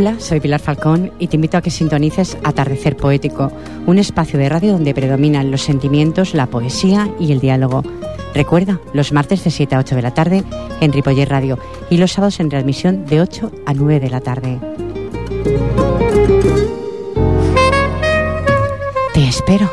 Hola, soy Pilar Falcón y te invito a que sintonices Atardecer Poético, un espacio de radio donde predominan los sentimientos, la poesía y el diálogo. Recuerda, los martes de 7 a 8 de la tarde en Ripoller Radio y los sábados en readmisión de 8 a 9 de la tarde. Te espero.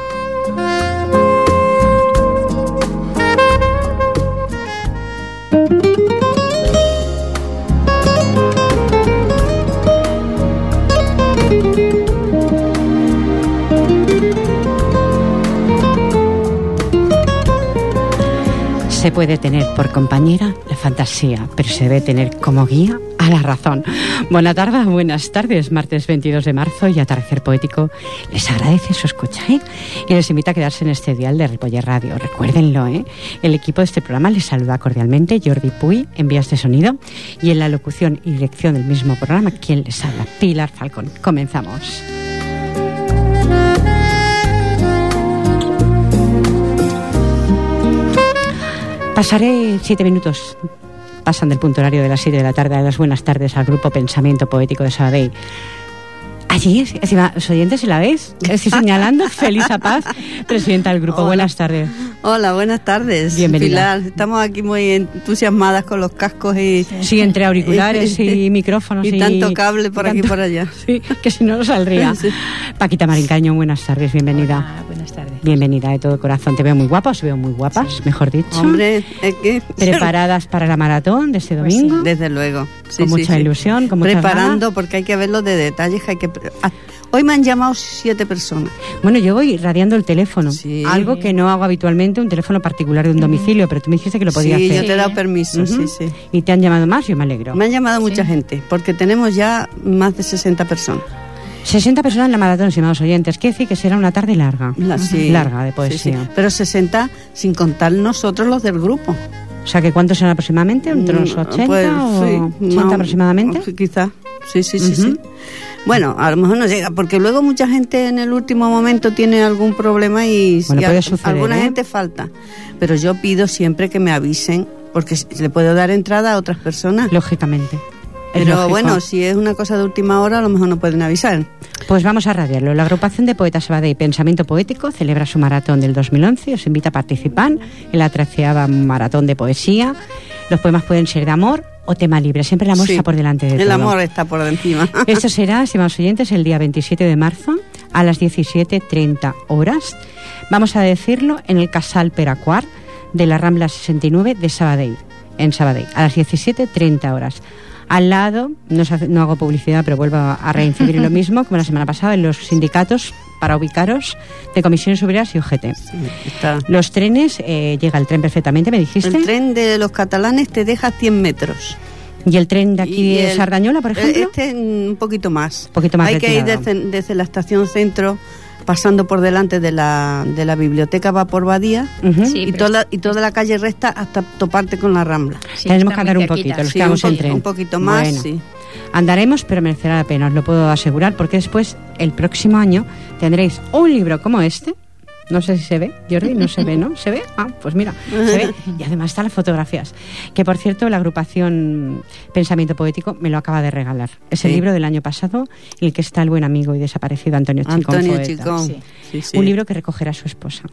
Se puede tener por compañera la fantasía, pero se debe tener como guía a la razón. Buena tarde, buenas tardes, martes 22 de marzo y Atardecer Poético les agradece su escucha ¿eh? y les invita a quedarse en este dial de Ripoller Radio. Recuérdenlo, ¿eh? el equipo de este programa les saluda cordialmente Jordi Puy en vías de sonido y en la locución y dirección del mismo programa, quien les habla, Pilar Falcón. Comenzamos. Pasaré siete minutos. Pasan del punto horario de las siete de la tarde a las buenas tardes al grupo Pensamiento Poético de Sabadell. Allí, encima, los oyentes, ¿se la veis? Estoy señalando. Felisa Paz, presidenta del grupo. Hola. Buenas tardes. Hola, buenas tardes. Bienvenida. Pilar, estamos aquí muy entusiasmadas con los cascos y, Sí, entre auriculares y micrófonos. y tanto cable por aquí y tanto- por allá. Sí, que si no, no saldría. Sí. Paquita Marincaño, buenas tardes, bienvenida. Hola, buenas tardes. Bienvenida de todo corazón. Te veo muy guapa, os veo muy guapas, mejor dicho. Hombre, es que... Preparadas para la maratón de este Pues sí, domingo. Desde luego. Sí, Con sí, mucha sí. ilusión, con muchas Preparando, porque hay que verlo de detalles. que hay que... Ah, Hoy me han llamado siete personas. Bueno, yo voy radiando el teléfono, Sí. algo que no hago habitualmente, un teléfono particular de un domicilio, pero tú me dijiste que lo podía sí, hacer. yo te he dado permiso, sí, sí. Y te han llamado más, yo me alegro. Me han llamado mucha Sí. gente, porque tenemos ya más de 60 personas. 60 personas en la maratón, estimados oyentes. Quiere decir que será una tarde larga. La- sí. Larga de Sí, poesía. sí. Pero 60 sin contar nosotros los del grupo. O sea, que ¿cuántos serán aproximadamente? ¿Entre unos Mm, 80 pues, o sí, 80 más- aproximadamente? sí, Quizá, sí, sí, sí, sí. Bueno, a lo mejor no llega, porque luego mucha gente en el último momento tiene algún problema y, Bueno, y alguna ¿eh? gente falta. Pero yo pido siempre que me avisen, porque le puedo dar entrada a otras personas. Lógicamente. Pero lógico. bueno, si es una cosa de última hora, a lo mejor no pueden avisar. Pues vamos a radiarlo. La agrupación de poetas Sabadell Pensamiento Poético celebra su maratón del 2011 y os invita a participar en la treceava maratón de poesía. Los poemas pueden ser de amor o tema libre. Siempre el amor Sí. está por delante de El todo. amor está por encima. Esto será, estimados oyentes, el día 27 de marzo a las 17.30 horas. Vamos a decirlo en el Casal Peracuar de la Rambla 69 de Sabadell, en Sabadell, a las 17.30 horas. Al lado, no, hace- no hago publicidad, pero vuelvo a reincidir en lo mismo, como la semana pasada, en los sindicatos para ubicaros de comisiones obreras y OGT. Está. Los trenes, eh, llega el tren perfectamente, me dijiste. El tren de los catalanes te deja 100 metros. y el tren de aquí de Sardañola, por ejemplo. Este un poquito más. Un poquito más Hay que ir desde la estación centro, pasando por delante de la, de la biblioteca va por Badía. Sí, y, toda la, y toda la calle recta hasta toparte con la Rambla. Sí, Tenemos que andar un poquito, los Sí, quedamos un, en po- tren. un poquito más, Bueno. sí. Andaremos, pero merecerá la pena, os lo puedo asegurar, porque después, el próximo año, tendréis un libro como este. No sé si se ve, Jordi, no se ve, ¿no? ¿Se ve? Ah, pues mira, se ve. Y además están las fotografías. Que por cierto, la agrupación Pensamiento Poético me lo acaba de regalar. Es el Sí. libro del año pasado, en el que está el buen amigo y desaparecido Antonio Chicón. Antonio. Chicón. sí. Un libro que recogerá su esposa.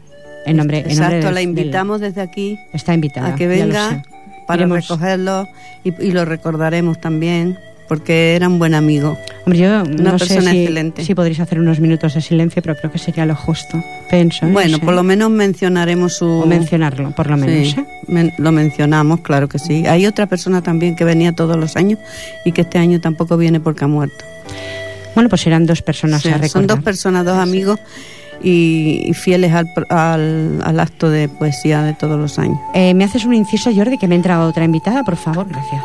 En nombre, en nombre Exacto, la del- invitamos desde aquí está invitada. a que venga para Iremos. recogerlo y, y lo recordaremos también, porque era un buen amigo. Hombre, yo Una no sé persona si, excelente. si podréis hacer unos minutos de silencio, pero creo que sería lo justo. Pienso. ¿eh? Bueno, No sé. por lo menos mencionaremos su... O mencionarlo, por lo menos. Sí, ¿eh? men- lo mencionamos, claro que sí. Hay otra persona también que venía todos los años y que este año tampoco viene porque ha muerto. Bueno, pues serán dos personas Sí, a recordar. son dos personas, dos amigos y, y fieles al, al, al acto de poesía de todos los años. Eh, ¿Me haces un inciso, Jordi, que me entra otra invitada? Por favor, gracias.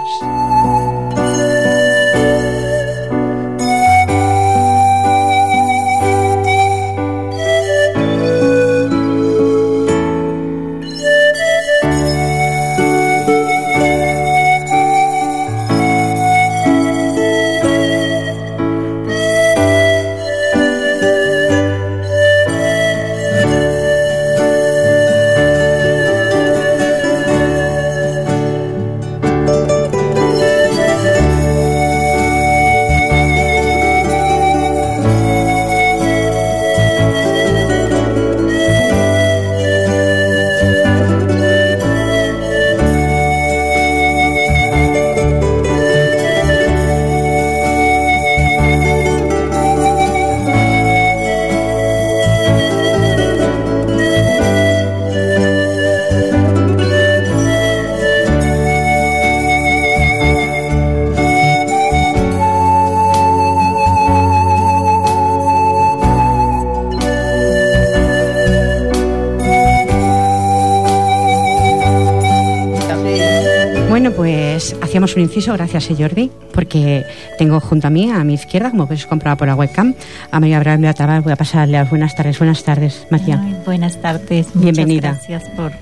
Hacíamos un inciso, gracias a Jordi, porque tengo junto a mí, a mi izquierda, como podéis comprobar por la webcam, a María Abraham Beatabar. Voy a pasarle las buenas tardes. Buenas tardes, María. buenas tardes. Bienvenida. Muchas gracias por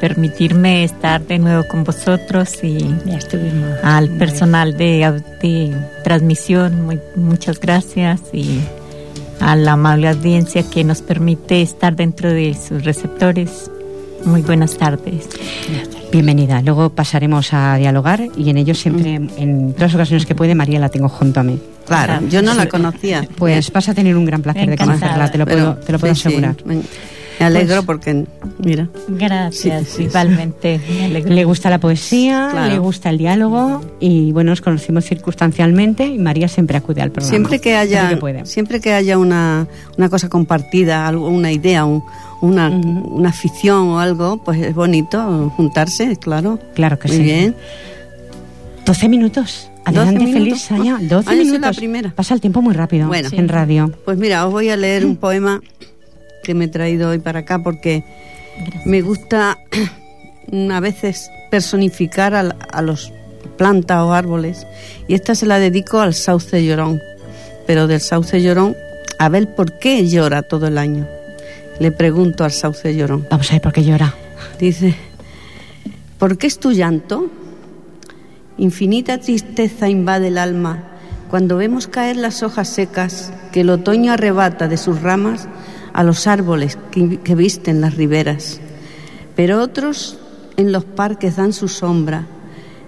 permitirme estar de nuevo con vosotros y al personal de, de transmisión, muy, muchas gracias y a la amable audiencia que nos permite estar dentro de sus receptores. Muy buenas tardes. Bienvenida. Luego pasaremos a dialogar y en ello siempre, en todas las ocasiones que puede, María la tengo junto a mí. Claro, yo no la conocía. Pues vas a tener un gran placer de conocerla, te lo puedo, te lo puedo asegurar. Me alegro pues, porque, mira. Gracias, igualmente. Le gusta la poesía, le gusta el diálogo y bueno, nos conocimos circunstancialmente y María siempre acude al programa. Siempre que haya, siempre que haya una, una cosa compartida, algo, una idea, una, una afición o algo, pues es bonito juntarse, claro. Claro que Muy sí. bien. 12 minutos. Adelante, feliz allá. 12 minutos. la primera. Pasa el tiempo muy rápido en radio. Pues mira, os voy a leer un poema que me he traído hoy para acá porque me gusta a veces personificar a, los plantas o árboles y esta se la dedico al sauce llorón, pero del sauce llorón a ver por qué llora todo el año. Le pregunto al sauce llorón. Vamos a ver por qué llora. Dice, ¿por qué es tu llanto? Infinita tristeza invade el alma cuando vemos caer las hojas secas que el otoño arrebata de sus ramas a los árboles que, visten las riberas, pero otros en los parques dan su sombra,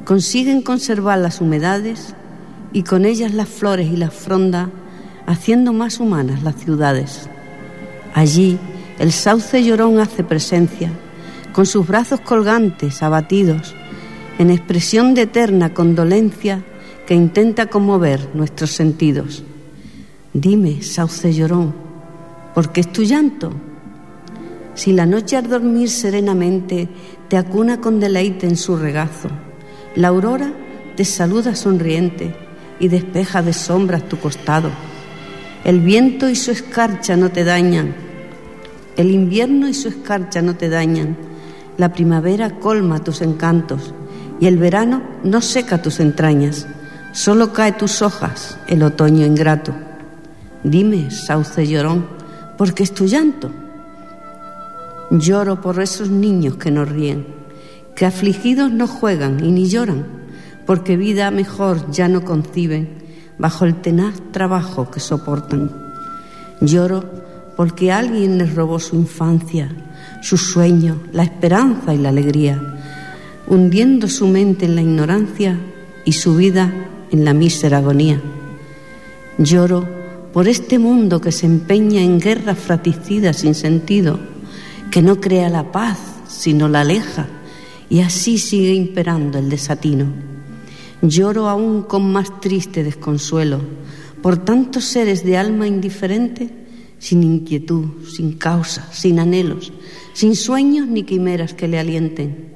consiguen conservar las humedades y con ellas las flores y la fronda, haciendo más humanas las ciudades. Allí el sauce llorón hace presencia, con sus brazos colgantes, abatidos, en expresión de eterna condolencia que intenta conmover nuestros sentidos. Dime, sauce llorón, ¿Por qué es tu llanto? Si la noche al dormir serenamente te acuna con deleite en su regazo, la aurora te saluda sonriente y despeja de sombras tu costado. El viento y su escarcha no te dañan, el invierno y su escarcha no te dañan, la primavera colma tus encantos y el verano no seca tus entrañas, solo cae tus hojas el otoño ingrato. Dime, sauce llorón, ¿Por qué es tu llanto. Lloro por esos niños que no ríen, que afligidos no juegan y ni lloran, porque vida mejor ya no conciben bajo el tenaz trabajo que soportan. Lloro porque alguien les robó su infancia, su sueño, la esperanza y la alegría, hundiendo su mente en la ignorancia y su vida en la mísera agonía. Lloro por este mundo que se empeña en guerras fratricidas sin sentido, que no crea la paz, sino la aleja, y así sigue imperando el desatino. Lloro aún con más triste desconsuelo por tantos seres de alma indiferente, sin inquietud, sin causa, sin anhelos, sin sueños ni quimeras que le alienten,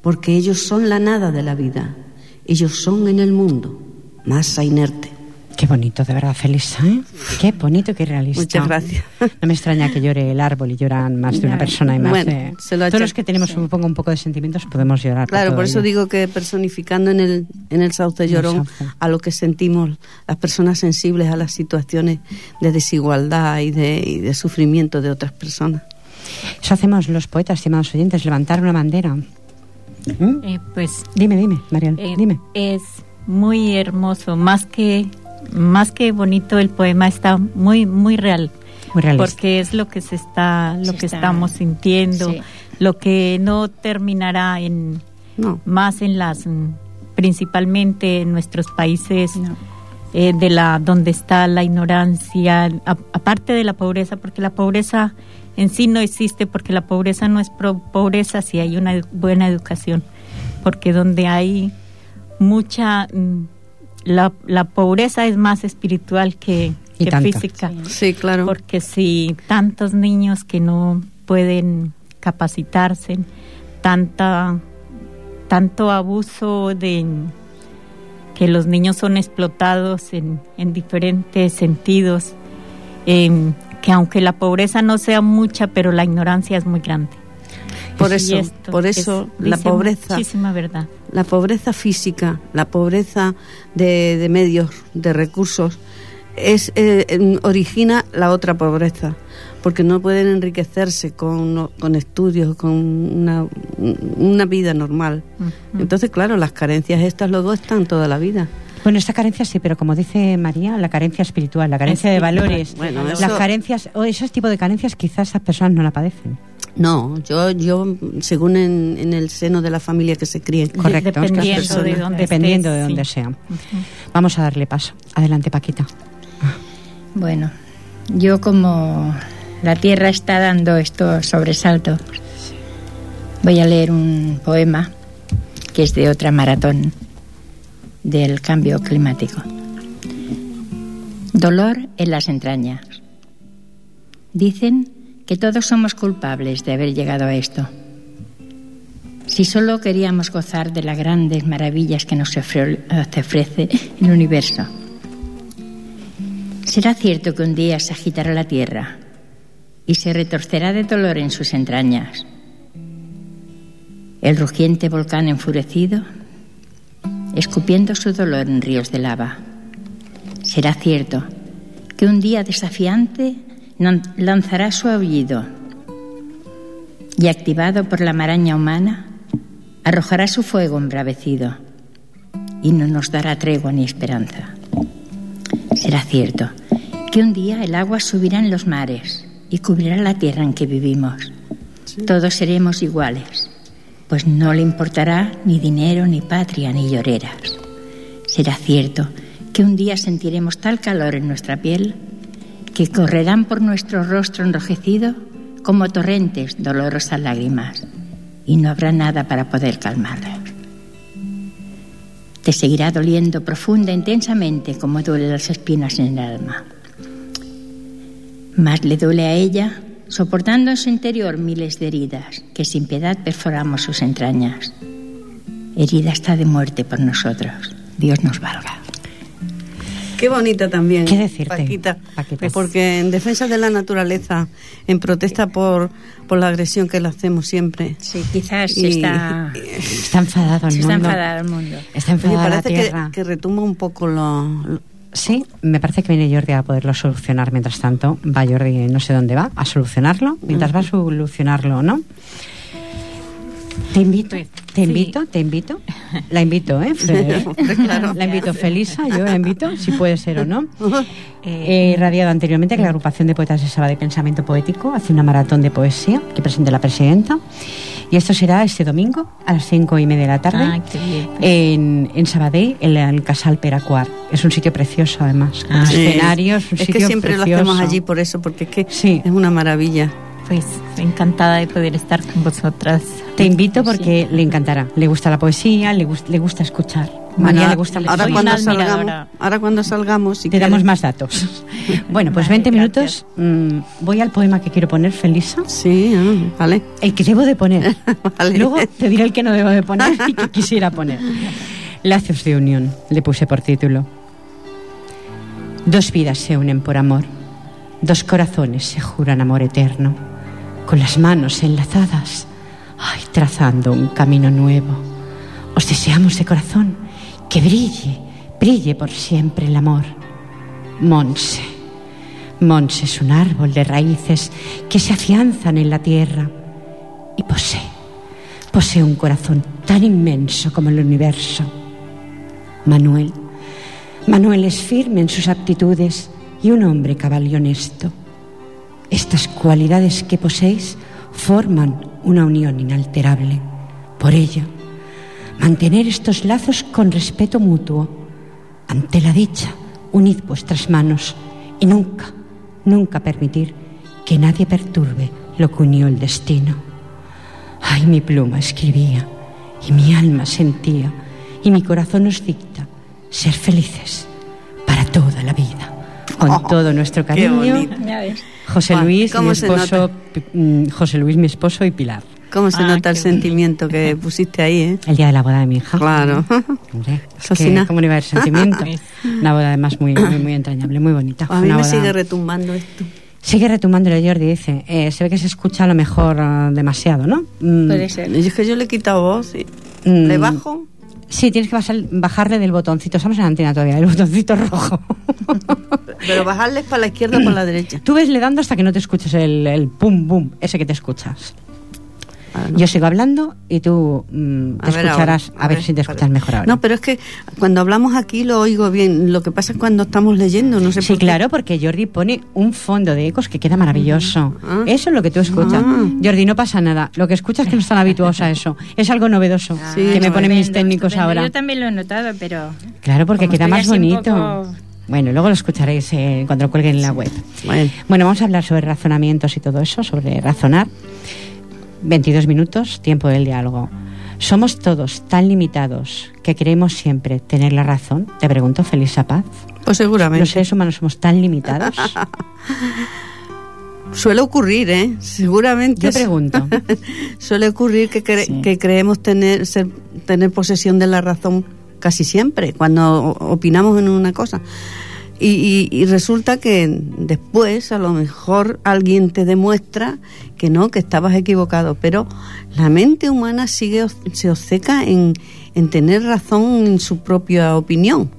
porque ellos son la nada de la vida, ellos son en el mundo masa inerte. Qué bonito, de verdad, Felisa, ¿eh? Qué bonito, qué realista. Muchas gracias. No me extraña que llore el árbol y lloran más de una persona y más bueno, Todos los que tenemos, un supongo, un poco de sentimientos podemos llorar. Claro, por, eso digo que personificando en el, en el sauce llorón a lo que sentimos las personas sensibles a las situaciones de desigualdad y de, y de sufrimiento de otras personas. Eso hacemos los poetas, estimados oyentes, levantar una bandera. Eh, pues dime, dime, Mariel, eh, dime. Es muy hermoso, más que más que bonito el poema está muy muy real. Muy porque es lo que se está lo que estamos sintiendo, lo que no terminará en más en las principalmente en nuestros países eh, de la donde está la ignorancia, aparte de la pobreza, porque la pobreza en sí no existe, porque la pobreza no es pobreza si hay una buena educación, porque donde hay mucha mm, la, la pobreza es más espiritual que, física. Sí. claro. Porque si tantos niños que no pueden capacitarse, tanta, tanto abuso de que los niños son explotados en, en diferentes sentidos, em, que aunque la pobreza no sea mucha, pero la ignorancia es muy grande. Por eso, por eso la pobreza, muchísima verdad. la pobreza física, la pobreza de, medios, de recursos, es eh, origina la otra pobreza, porque no pueden enriquecerse con, con estudios, con una, una vida normal. Entonces, claro, las carencias estas luego están toda la vida. Bueno, esta carencia sí, pero como dice María, la carencia espiritual, la carencia de valores, las carencias, o esos tipos de carencias quizás esas personas no la padecen. No, yo, yo según en, el seno de la familia que se críe. Correcto, dependiendo de dónde, dependiendo de dónde sea. Vamos a darle paso. Adelante, Paquita. Bueno, yo como la tierra está dando estos sobresaltos, voy a leer un poema que es de otra maratón del cambio climático. Dolor en las entrañas. Dicen que todos somos culpables de haber llegado a esto. Si solo queríamos gozar de las grandes maravillas que nos ofrece el universo. ¿Será cierto que un día se agitará la Tierra y se retorcerá de dolor en sus entrañas? El rugiente volcán enfurecido escupiendo su dolor en ríos de lava. Será cierto que un día desafiante lanzará su aullido y activado por la maraña humana, arrojará su fuego embravecido y no nos dará tregua ni esperanza. Será cierto que un día el agua subirá en los mares y cubrirá la tierra en que vivimos. Todos seremos iguales pues no le importará ni dinero, ni patria, ni lloreras. Será cierto que un día sentiremos tal calor en nuestra piel que correrán por nuestro rostro enrojecido como torrentes dolorosas lágrimas y no habrá nada para poder calmarlas. Te seguirá doliendo profunda e intensamente como duele las espinas en el alma. Más le duele a ella soportando en su interior miles de heridas que sin piedad perforamos sus entrañas. Herida está de muerte por nosotros. Dios nos valga. Qué bonita también. ¿Qué decirte? Paquita, porque en defensa de la naturaleza, en protesta por, por la agresión que le hacemos siempre. Sí, quizás está, está enfadado el mundo. Está enfadado el mundo. Está enfadado la tierra. Que, que retumba un poco lo, Sí, me parece que viene Jordi a poderlo solucionar mientras tanto. Va Jordi, no sé dónde va, a solucionarlo. Mientras va a solucionarlo, ¿no? Te invito, te invito, te invito. La invito, ¿eh? La invito, Felisa, yo la invito, si puede ser o no. He radiado anteriormente que la agrupación de poetas de Sábado de Pensamiento Poético hace una maratón de poesía que presente la presidenta. Y esto será este domingo a las cinco y media de la tarde ah, en, en Sabadell, en el Casal Peracuar. Es un sitio precioso, además. Con ah, escenarios, un es que siempre lo hacemos allí por eso, porque es que es una maravilla. Pues encantada de poder estar con vosotras. Te invito porque le encantará. Le gusta la poesía, le, le gusta escuchar. María le gusta ahora cuando salgamos, ahora cuando salgamos te damos más datos. bueno, pues 20 minutos. Mm, voy al poema que quiero poner, Felisa. Sí, ah, vale. El que debo de poner. Luego te diré el que no debo de poner y que quisiera poner. Lazos de unión, le puse por título. Dos vidas se unen por amor, dos corazones se juran amor eterno, con las manos enlazadas, ay, trazando un camino nuevo. Os deseamos de corazón que brille, brille por siempre el amor. Monse. Monse es un árbol de raíces que se afianzan en la tierra y posee, posee un corazón tan inmenso como el universo. Manuel. Manuel es firme en sus aptitudes y un hombre cabal y honesto. Estas cualidades que poseéis forman una unión inalterable. Por ello, mantener estos lazos con respeto mutuo. Ante la dicha, unid vuestras manos y nunca, nunca permitir que nadie perturbe lo que unió el destino. Ay, mi pluma escribía y mi alma sentía y mi corazón os dicta ser felices para toda la vida. Con oh, todo nuestro cariño, José Luis, mi esposo, mm, José Luis, mi esposo y Pilar. ¿Cómo se ah, nota el sentimiento que pusiste ahí, eh? El día de la boda de mi hija. Claro. Hombre, ¿cómo no iba a haber sentimiento? Una boda además muy, muy, muy entrañable, muy bonita. A mí me sigue retumbando esto. Sigue retumbándole Jordi, dice. Eh, se ve que se escucha a lo mejor uh, demasiado, ¿no? Mm. Puede ser. Y es que yo le he quitado voz. Y... Mm. ¿Le bajo? Sí, tienes que bajarle del botoncito. Estamos en la antena todavía, el botoncito rojo. Pero bajarle para la izquierda o para la derecha. Tú ves le dando hasta que no te escuches el, el pum, pum, ese que te escuchas. Yo sigo hablando y tú mm, te escucharás, a, ver, si te escuchas mejor ahora. No, pero es que cuando hablamos aquí lo oigo bien. Lo que pasa es cuando estamos leyendo, no sé Sí, claro, porque Jordi pone un fondo de ecos que queda maravilloso. Ah. Eso es lo que tú escuchas. Ah. Jordi, no pasa nada. Lo que escuchas es que no están habituados a eso. Es algo novedoso que me ponen mis técnicos ahora. Yo también lo he notado, pero... Claro, porque queda más bonito. Bueno, luego lo escucharéis eh, cuando lo cuelguen en la web. bueno, vamos a hablar sobre razonamientos y todo eso, sobre razonar. 22 minutos, tiempo del diálogo. ¿Somos todos tan limitados que creemos siempre tener la razón? Te pregunto, Felisa Paz. Pues seguramente. ¿Los seres humanos somos tan limitados? Suele ocurrir, ¿eh? Seguramente. Yo pregunto. Suele ocurrir que, que creemos tener, ser, tener posesión de la razón casi siempre, cuando opinamos en una cosa. Y, resulta que después a lo mejor alguien te demuestra que no, que estabas equivocado, pero la mente humana sigue se obceca en, en tener razón en su propia opinión.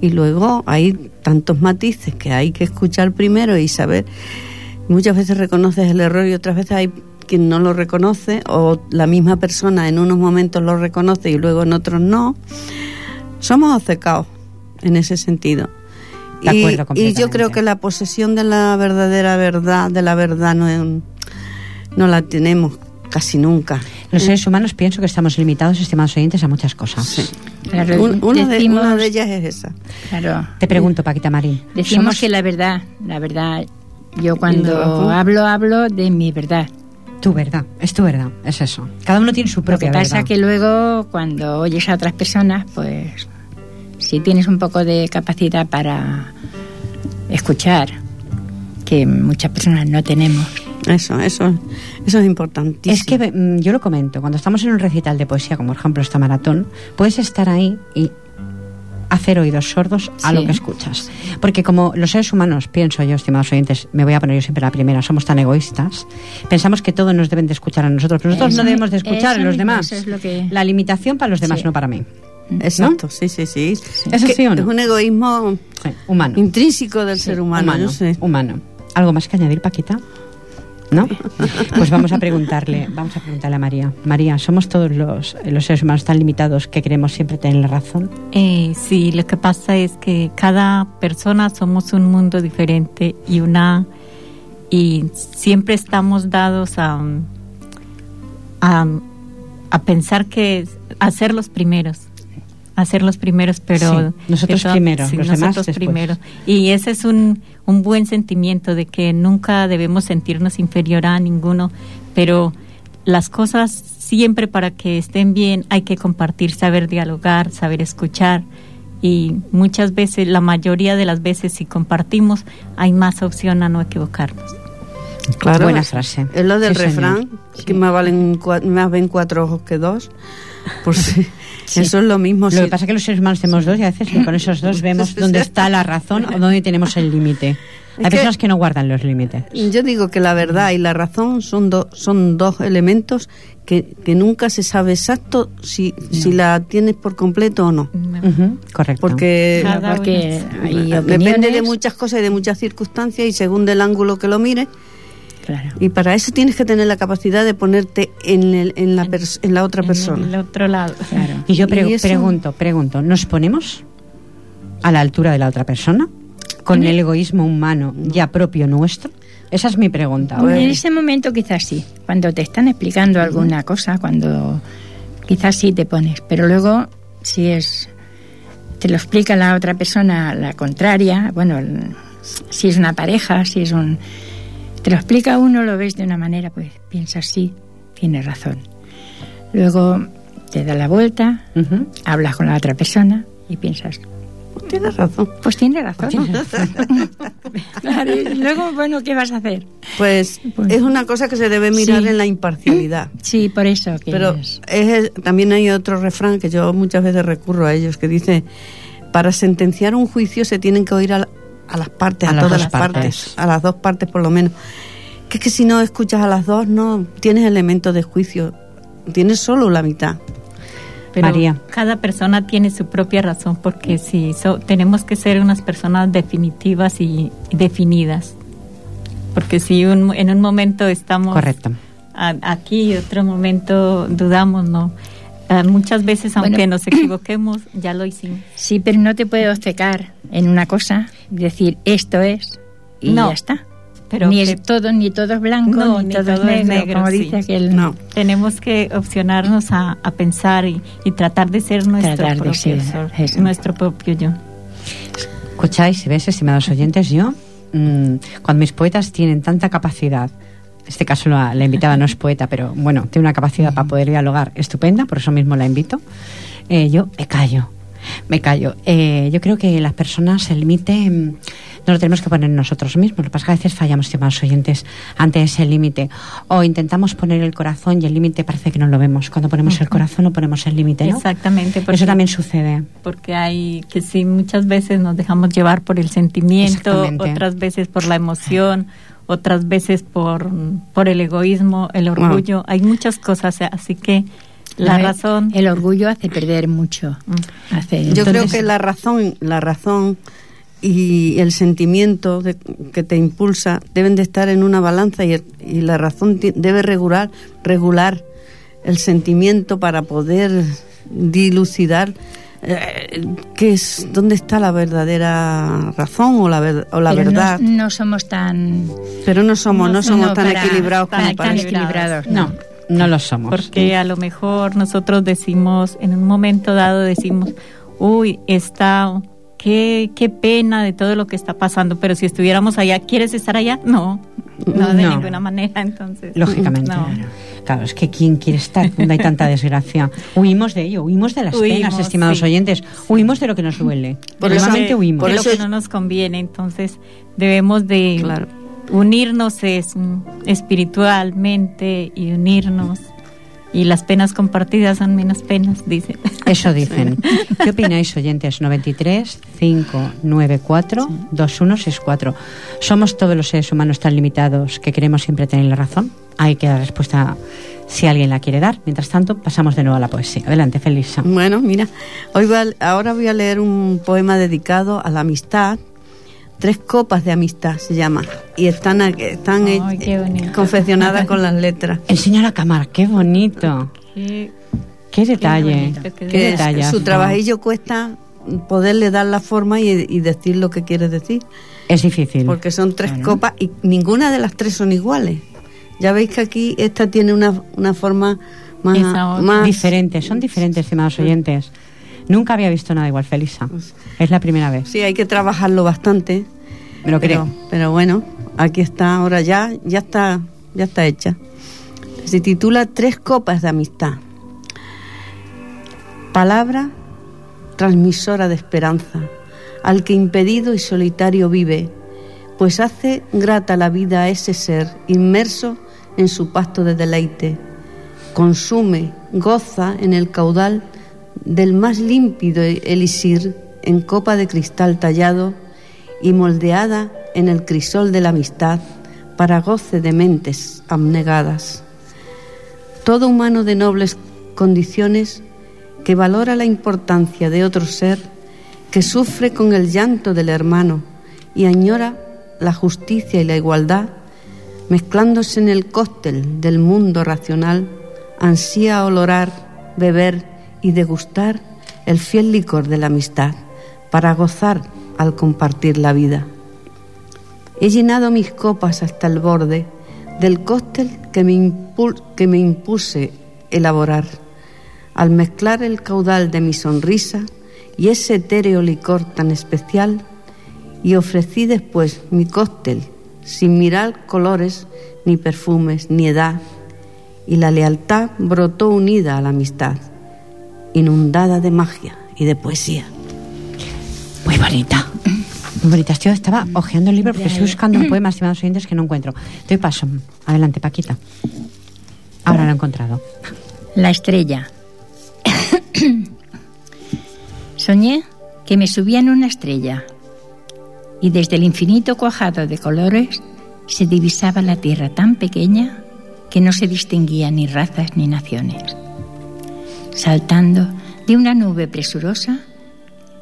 Y luego hay tantos matices que hay que escuchar primero y saber. Muchas veces reconoces el error y otras veces hay quien no lo reconoce o la misma persona en unos momentos lo reconoce y luego en otros no. Somos obcecados en ese sentido y, yo creo que la posesión de la verdadera verdad, de la verdad, no, no la tenemos casi nunca. Los seres humanos pienso que estamos limitados, estimados oyentes, a muchas cosas. una, de, ellas es esa. Claro. Te pregunto, Paquita Marín. Decimos que la verdad, la verdad, yo cuando hablo, hablo de mi verdad. Tu verdad, es tu verdad, es eso. Cada uno tiene su propia verdad. Lo que pasa que luego, cuando oyes a otras personas, pues si tienes un poco de capacidad para escuchar, que muchas personas no tenemos. Eso, eso, eso es importantísimo. Es que mm, yo lo comento, cuando estamos en un recital de poesía, como por ejemplo esta maratón, puedes estar ahí y hacer oídos sordos a lo que escuchas. Porque como los seres humanos, pienso yo, estimados oyentes, me voy a poner yo siempre la primera, somos tan egoístas, pensamos que todos nos deben de escuchar a nosotros, pero nosotros no debemos de escuchar a los demás. La limitación para los demás, no para mí. Exacto, sí, sí, sí. ¿Es, es un egoísmo humano. intrínseco del ser humano. Humano, humano. ¿Algo más que añadir, Paquita? ¿No? Pues vamos a preguntarle, vamos a preguntarle a María. María, ¿somos todos los, los seres humanos tan limitados que queremos siempre tener la razón? Eh, sí, lo que pasa es que cada persona somos un mundo diferente y una y siempre estamos dados a, a, a pensar que a ser los primeros hacer los primeros, pero nosotros primero, los nosotros primero. Y ese es un, un buen sentimiento de que nunca debemos sentirnos inferior a ninguno, pero las cosas siempre para que estén bien hay que compartir, saber dialogar, saber escuchar y muchas veces, la mayoría de las veces si compartimos hay más opción a no equivocarnos. Claro, buena frase. Es lo del refrán, que más valen más ven cuatro ojos que dos. Por si, Eso es lo mismo. Lo que pasa es que los seres humanos tenemos dos y a veces con esos dos vemos dónde está la razón o dónde tenemos el límite. Hay personas que no guardan los límites. Yo digo que la verdad y la razón son, son dos elementos que, nunca se sabe exacto si, si la tienes por completo o no. correcto. Porque, depende de muchas cosas y de muchas circunstancias y según del ángulo que lo mires, y para eso tienes que tener la capacidad de ponerte en, el, en, la, en la otra persona. En el otro lado. Y yo pregunto, pregunto, ¿nos ponemos a la altura de la otra persona? ¿Con el egoísmo humano ya propio nuestro? Esa es mi pregunta. en ese momento quizás sí. Cuando te están explicando alguna cosa, cuando quizás sí te pones. Pero luego, si es te lo explica la otra persona la contraria, bueno, si es una pareja, si es un te lo explica uno, lo ves de una manera, pues piensas, sí, tiene razón. Luego te da la vuelta, hablas con la otra persona y piensas, pues tiene razón. Pues tiene razón. claro, y luego, bueno, ¿qué vas a hacer? Pues, pues es una cosa que se debe mirar en la imparcialidad. Sí, por eso. Pero también hay otro refrán que yo muchas veces recurro a ellos que dice, para sentenciar un juicio se tienen que oír a, a las partes, a, todas las partes. a las dos partes por lo menos. Que es que si no escuchas a las dos no tienes elementos de juicio, tienes solo la mitad. Pero María. cada persona tiene su propia razón porque si tenemos que ser unas personas definitivas y, definidas. Porque si en un momento estamos Correcto. aquí y otro momento dudamos, ¿no? Ah, muchas veces, aunque nos equivoquemos, ya lo hicimos. Sí, pero no te puedo obcecar en una cosa, decir esto es y ya está. Pero ni es todo, ni todo es blanco, ni, todo, es negro, como dice aquel. No. Tenemos que opcionarnos a, pensar y, tratar de ser nuestro propio nuestro propio yo. Escucháis, ves, estimados oyentes, yo, mm, cuando mis poetas tienen tanta capacidad en este caso la, invitada no es poeta, pero bueno, tiene una capacidad para poder dialogar estupenda, por eso mismo la invito. Eh, yo me callo, me callo. Eh, yo creo que las personas, el límite mm, no lo tenemos que poner nosotros mismos. Lo que pasa es que a veces fallamos, estimados oyentes, ante ese límite. O intentamos poner el corazón y el límite parece que no lo vemos. Cuando ponemos el corazón no ponemos el límite, ¿no? Exactamente. Eso también sucede. Porque hay que sí, muchas veces nos dejamos llevar por el sentimiento, otras veces por la emoción otras veces por, por el egoísmo, el orgullo. Hay muchas cosas, así que la razón. El orgullo hace perder mucho. Mm. Yo creo que la razón, la razón y el sentimiento que te impulsa deben de estar en una balanza y, y la razón debe regular, regular el sentimiento para poder dilucidar eh, ¿qué es, ¿dónde está la verdadera razón o la, o la verdad? No, somos tan... Pero no somos, no, somos tan equilibrados como tan equilibrados. No, no lo somos. Porque a lo mejor nosotros decimos, en un momento dado decimos, uy, está... Qué, qué pena de todo lo que está pasando, pero si estuviéramos allá, ¿quieres estar allá? No, no, de ninguna manera, entonces. Lógicamente. Claro, es que ¿quién quiere estar donde hay tanta desgracia? Huimos de ello, huimos de las penas, estimados oyentes, huimos de lo que nos duele. Por eso, huimos. Por lo que no nos conviene, entonces debemos de unirnos es, mm, espiritualmente y unirnos y las penas compartidas son menos penas, dicen. Eso dicen. ¿Qué opináis, oyentes? 93 594 2164. ¿Somos todos los seres humanos tan limitados que queremos siempre tener la razón? Hay que dar respuesta si alguien la quiere dar. Mientras tanto, pasamos de nuevo a la poesía. Adelante, Felisa. Bueno, mira, hoy ahora voy a leer un poema dedicado a la amistad Tres copas de amistad se llama. Y están, están confeccionadas con las letras. Enseña la cámara, qué bonito. Qué, detalle. Qué, Su trabajillo cuesta poderle dar la forma y, decir lo que quiere decir. Es difícil. Porque son tres copas y ninguna de las tres son iguales. Ya veis que aquí esta tiene una, una forma más, más... Diferente, son diferentes, estimados oyentes. Nunca había visto nada igual, Felisa. Pues es la primera vez. Sí, hay que trabajarlo bastante. Me lo creo. Pero bueno, aquí está, ahora ya, ya está, ya está hecha. Se titula Tres copas de amistad. Palabra transmisora de esperanza al que impedido y solitario vive, pues hace grata la vida a ese ser inmerso en su pasto de deleite. Consume, goza en el caudal del más límpido elixir en copa de cristal tallado y moldeada en el crisol de la amistad para goce de mentes abnegadas. Todo humano de nobles condiciones que valora la importancia de otro ser, que sufre con el llanto del hermano y añora la justicia y la igualdad, mezclándose en el cóctel del mundo racional, ansía olorar, beber y degustar el fiel licor de la amistad para gozar al compartir la vida. He llenado mis copas hasta el borde del cóctel que me, que me impuse elaborar. Al mezclar el caudal de mi sonrisa y ese etéreo licor tan especial, y ofrecí después mi cóctel sin mirar colores, ni perfumes, ni edad, y la lealtad brotó unida a la amistad inundada de magia y de poesía. Muy bonita. Muy bonita. Yo estaba hojeando el libro porque estoy buscando un poema, estimados oyentes, que no encuentro. Doy paso. Adelante, Paquita. Ahora lo he encontrado. La estrella. Soñé que me subía en una estrella. y desde el infinito cuajado de colores se divisaba la tierra tan pequeña que no se distinguía ni razas ni naciones. Saltando de una nube presurosa,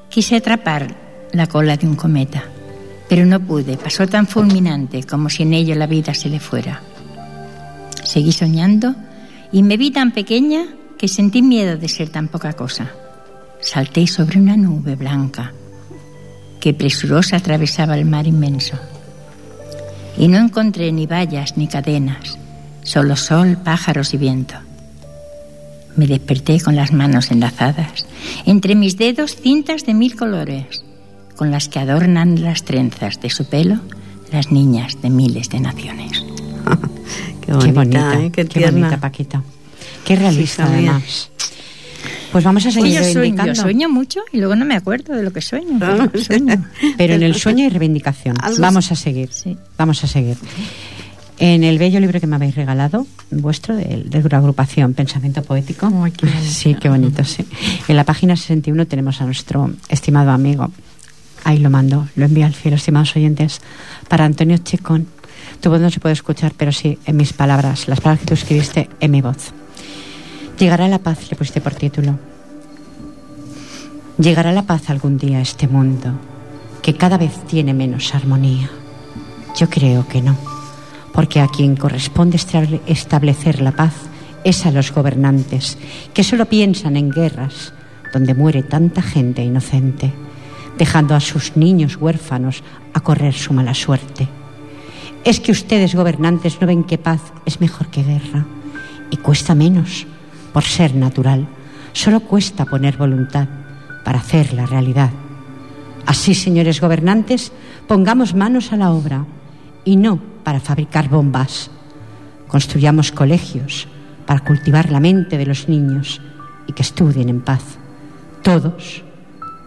quise atrapar la cola de un cometa, pero no pude, pasó tan fulminante como si en ello la vida se le fuera. Seguí soñando y me vi tan pequeña que sentí miedo de ser tan poca cosa. Salté sobre una nube blanca que presurosa atravesaba el mar inmenso. Y no encontré ni vallas ni cadenas, solo sol, pájaros y viento. Me desperté con las manos enlazadas, entre mis dedos cintas de mil colores, con las que adornan las trenzas de su pelo las niñas de miles de naciones. qué bonita, ¿eh? qué, bonita, Paquita. Qué realista además. Pues vamos a seguir reivindicando. Sueño, sueño mucho y luego no me acuerdo de lo que sueño. Pero, en el sueño hay reivindicación. Vamos a seguir. Vamos a seguir. En el bello libro que me habéis regalado, vuestro, de, de la agrupación Pensamiento Poético. sí, qué bonito, sí. En la página 61 tenemos a nuestro estimado amigo. Ahí lo mando, lo envío al cielo, estimados oyentes, para Antonio Chicón. Tu voz no se puede escuchar, pero sí en mis palabras, las palabras que tú escribiste en mi voz. Llegará la paz, le pusiste por título. Llegará la paz algún día a este mundo, que cada vez tiene menos armonía. Yo creo que no porque a quien corresponde establecer la paz es a los gobernantes, que solo piensan en guerras donde muere tanta gente inocente, dejando a sus niños huérfanos a correr su mala suerte. Es que ustedes, gobernantes, no ven que paz es mejor que guerra y cuesta menos, por ser natural. Solo cuesta poner voluntad para hacer la realidad. Así, señores gobernantes, pongamos manos a la obra y no para fabricar bombas. Construyamos colegios para cultivar la mente de los niños y que estudien en paz. Todos,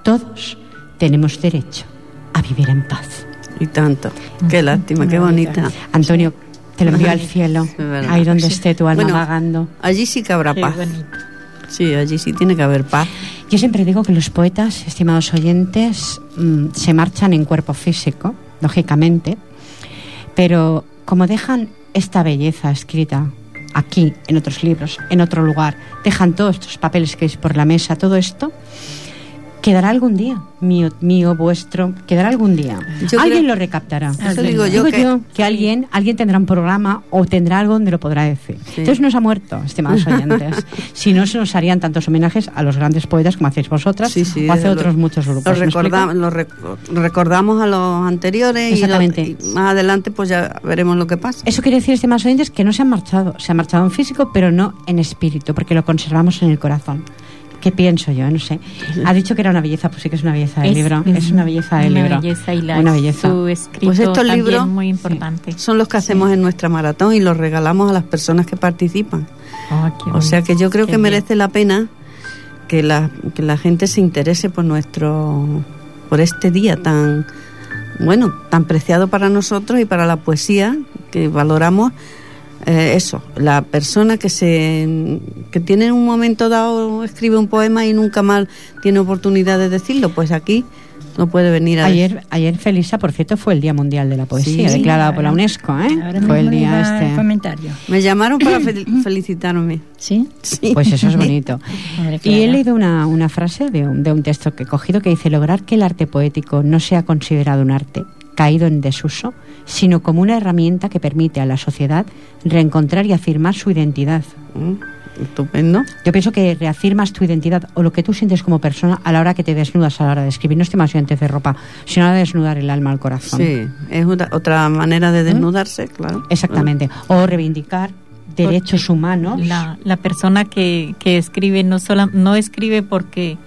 todos tenemos derecho a vivir en paz. Y tanto. Qué lástima, qué bonita. Antonio, te lo envío al cielo, ahí donde esté tu alma vagando. Allí sí que habrá paz. Sí, allí sí tiene que haber paz. Yo siempre digo que los poetas, estimados oyentes, mm, se marchan en cuerpo físico, lógicamente, pero como dejan esta belleza escrita aquí, en otros libros, en otro lugar, dejan todos estos papeles que hay por la mesa, todo esto, quedará algún día, mío, mío, vuestro, quedará algún día. alguien lo recaptará. Eso digo yo, que, alguien, alguien tendrá un programa o tendrá algo donde lo podrá decir. Entonces no se ha muerto, estimados oyentes. si no se nos harían tantos homenajes a los grandes poetas como hacéis vosotras o hace otros muchos grupos. Lo, recordamos a los anteriores Exactamente. Y, más adelante pues ya veremos lo que pasa. Eso quiere decir, estimados oyentes, que no se han marchado. Se han marchado en físico, pero no en espíritu, porque lo conservamos en el corazón. ¿Qué pienso yo? No sé. Ha dicho que era una belleza, pues sí que es una belleza del libro. Es una belleza del libro. Belleza y la, una belleza. Su escrito pues estos libros muy importante. son los que hacemos en nuestra maratón y los regalamos a las personas que participan. Ah, o sea que yo creo que merece la pena que la, que la gente se interese por nuestro por este día tan bueno, tan preciado para nosotros y para la poesía que valoramos eh, eso, la persona que se que tiene en un momento dado escribe un poema y nunca más tiene oportunidad de decirlo, pues aquí no puede venir a ayer ayer Felisa por cierto fue el día mundial de la poesía declarado por la UNESCO ¿eh? fue el día este comentario. me llamaron para felicitarme ¿Sí? ¿Sí? pues eso es bonito y he leído una, una frase de un, de un texto que he cogido que dice lograr que el arte poético no sea considerado un arte caído en desuso sino como una herramienta que permite a la sociedad reencontrar y afirmar su identidad. Mm, estupendo. Yo pienso que reafirmas tu identidad o lo que tú sientes como persona a la hora que te desnudas a la hora de escribir. No más antes de ropa, sino a la de desnudar el alma al corazón. Sí, es otra, manera de ¿Mm? desnudarse, claro. Exactamente. O reivindicar derechos humanos. La, la persona que, que escribe no, sola, no escribe porque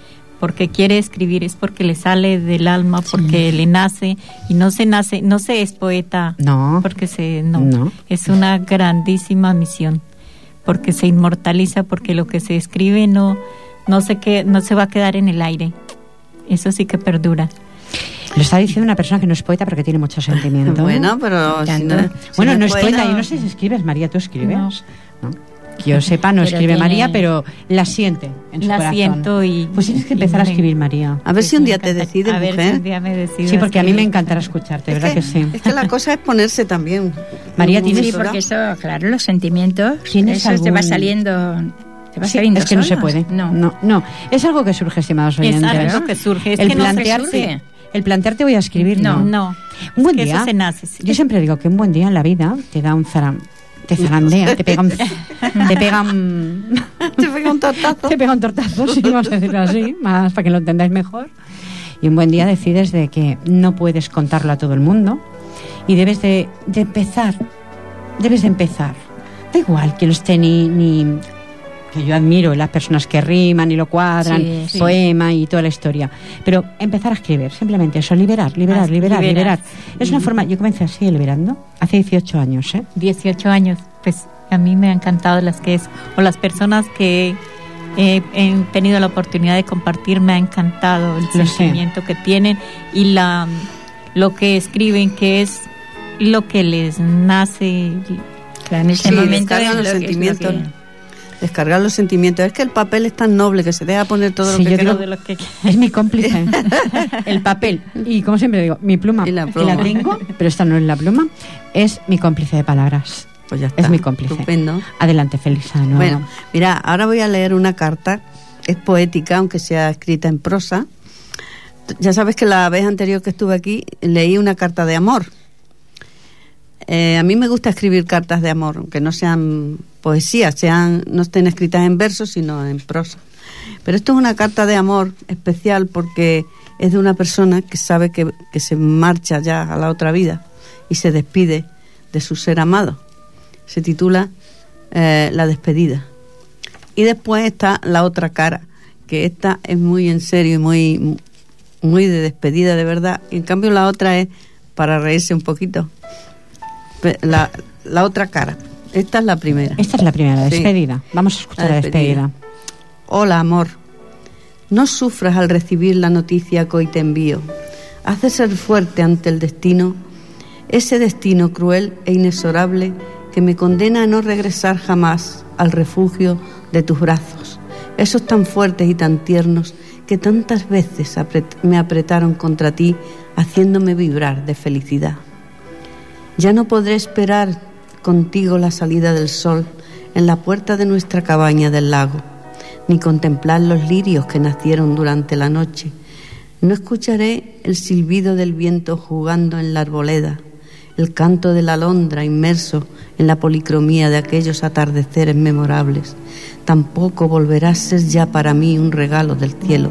porque quiere escribir, es porque le sale del alma, porque le nace y no se nace, no se es poeta, no, porque se no, es una grandísima misión, porque se inmortaliza, porque lo que se escribe no no se que no se va a quedar en el aire, eso sí que perdura. Lo está diciendo una persona que no es poeta porque tiene mucho sentimiento. bueno, pero bueno, no, es poeta, yo no sé si escribes, María, tú escribes. No. Que yo sepa, no escribe María, pero la siente en su la siento y... Pues tienes que empezar a escribir, María. A ver si un día te decides, A ver mujer. si un día me decido. Sí, porque a mí me encantará escucharte, ¿verdad que, sí? Es que la cosa es ponerse también. María, ¿tienes...? Sí, porque eso, claro, los sentimientos, ¿Tienes eso te va algún- saliendo... Te va Sí, saliendo es que no se puede. No. no, no. Es algo que surge, estimados Es oyentes. algo que surge. Es el que no se plantearte, surge. el plantearte voy a escribir, no. No, no. Un buen Es que día. eso se nace. sí. Yo siempre digo que un buen día en la vida te da un zaram, te zarandea, te pega un, te pega un, Te pega un tortazo. te pega un tortazo, sí, vamos a decirlo así, más para que lo entendáis mejor. Y un buen día decides de que no puedes contarlo a todo el mundo y debes de, de empezar, debes de empezar. Da igual que no esté ni, ni que yo admiro las personas que riman y lo cuadran, Sí, sí. poema y toda la historia. Pero empezar a escribir, simplemente eso, liberar, liberar, Más liberar, liberar. liberar. Es una forma, yo comencé así liberando, hace 18 años, ¿eh? 18 años, pues a mí me han encantado las que es, o las personas que eh, he tenido la oportunidad de compartir, me ha encantado el Lo sé. sentimiento que tienen y la lo que escriben, que es lo que les nace. Claro, en ese Sí, los sentimientos. Descargar los sentimientos. Es que el papel es tan noble que se deja poner todo Sí, lo que yo quiera. digo- de lo que Es mi cómplice. el papel. Y como siempre digo, mi pluma, Y la pluma. la tengo, pero esta no es la pluma, es mi cómplice de palabras. Pues ya está. Es mi cómplice. Estupendo. Adelante, Felisa. No. Bueno, mira, ahora voy a leer una carta. Es poética, aunque sea escrita en prosa. Ya sabes que la vez anterior que estuve aquí leí una carta de amor. Eh, a mí me gusta escribir cartas de amor, aunque no sean poesías, sean, no estén escritas en versos, sino en prosa. Pero esto es una carta de amor especial porque es de una persona que sabe que, que se marcha ya a la otra vida y se despide de su ser amado. Se titula eh, La despedida. Y después está la otra cara, que esta es muy en serio y muy, muy de despedida de verdad. Y en cambio la otra es para reírse un poquito. La, la otra cara. Esta es la primera. Esta es la primera, la Sí. despedida. Vamos a escuchar La la despedida. despedida. Hola, amor. No sufras al recibir la noticia que hoy te envío. Haz de ser fuerte ante el destino, ese destino cruel e inexorable que me condena a no regresar jamás al refugio de tus brazos, esos tan fuertes y tan tiernos que tantas veces apret- me apretaron contra ti, haciéndome vibrar de felicidad. Ya no podré esperar contigo la salida del sol en la puerta de nuestra cabaña del lago, ni contemplar los lirios que nacieron durante la noche. No escucharé el silbido del viento jugando en la arboleda, el canto de la alondra inmerso en la policromía de aquellos atardeceres memorables. Tampoco volverá a ser ya para mí un regalo del cielo.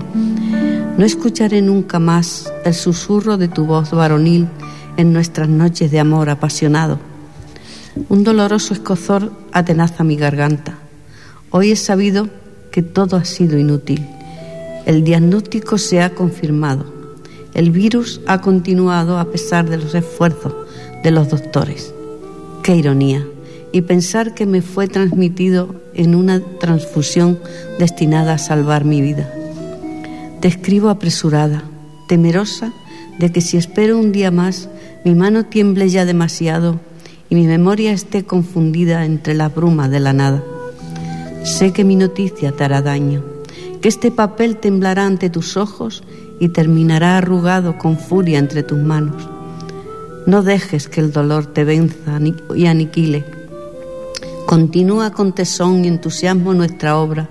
No escucharé nunca más el susurro de tu voz varonil en nuestras noches de amor apasionado. Un doloroso escozor atenaza mi garganta. Hoy he sabido que todo ha sido inútil. El diagnóstico se ha confirmado. El virus ha continuado a pesar de los esfuerzos de los doctores. Qué ironía. Y pensar que me fue transmitido en una transfusión destinada a salvar mi vida. Te escribo apresurada, temerosa de que si espero un día más, mi mano tiemble ya demasiado y mi memoria esté confundida entre la bruma de la nada. Sé que mi noticia te hará daño, que este papel temblará ante tus ojos y terminará arrugado con furia entre tus manos. No dejes que el dolor te venza y aniquile. Continúa con tesón y entusiasmo nuestra obra,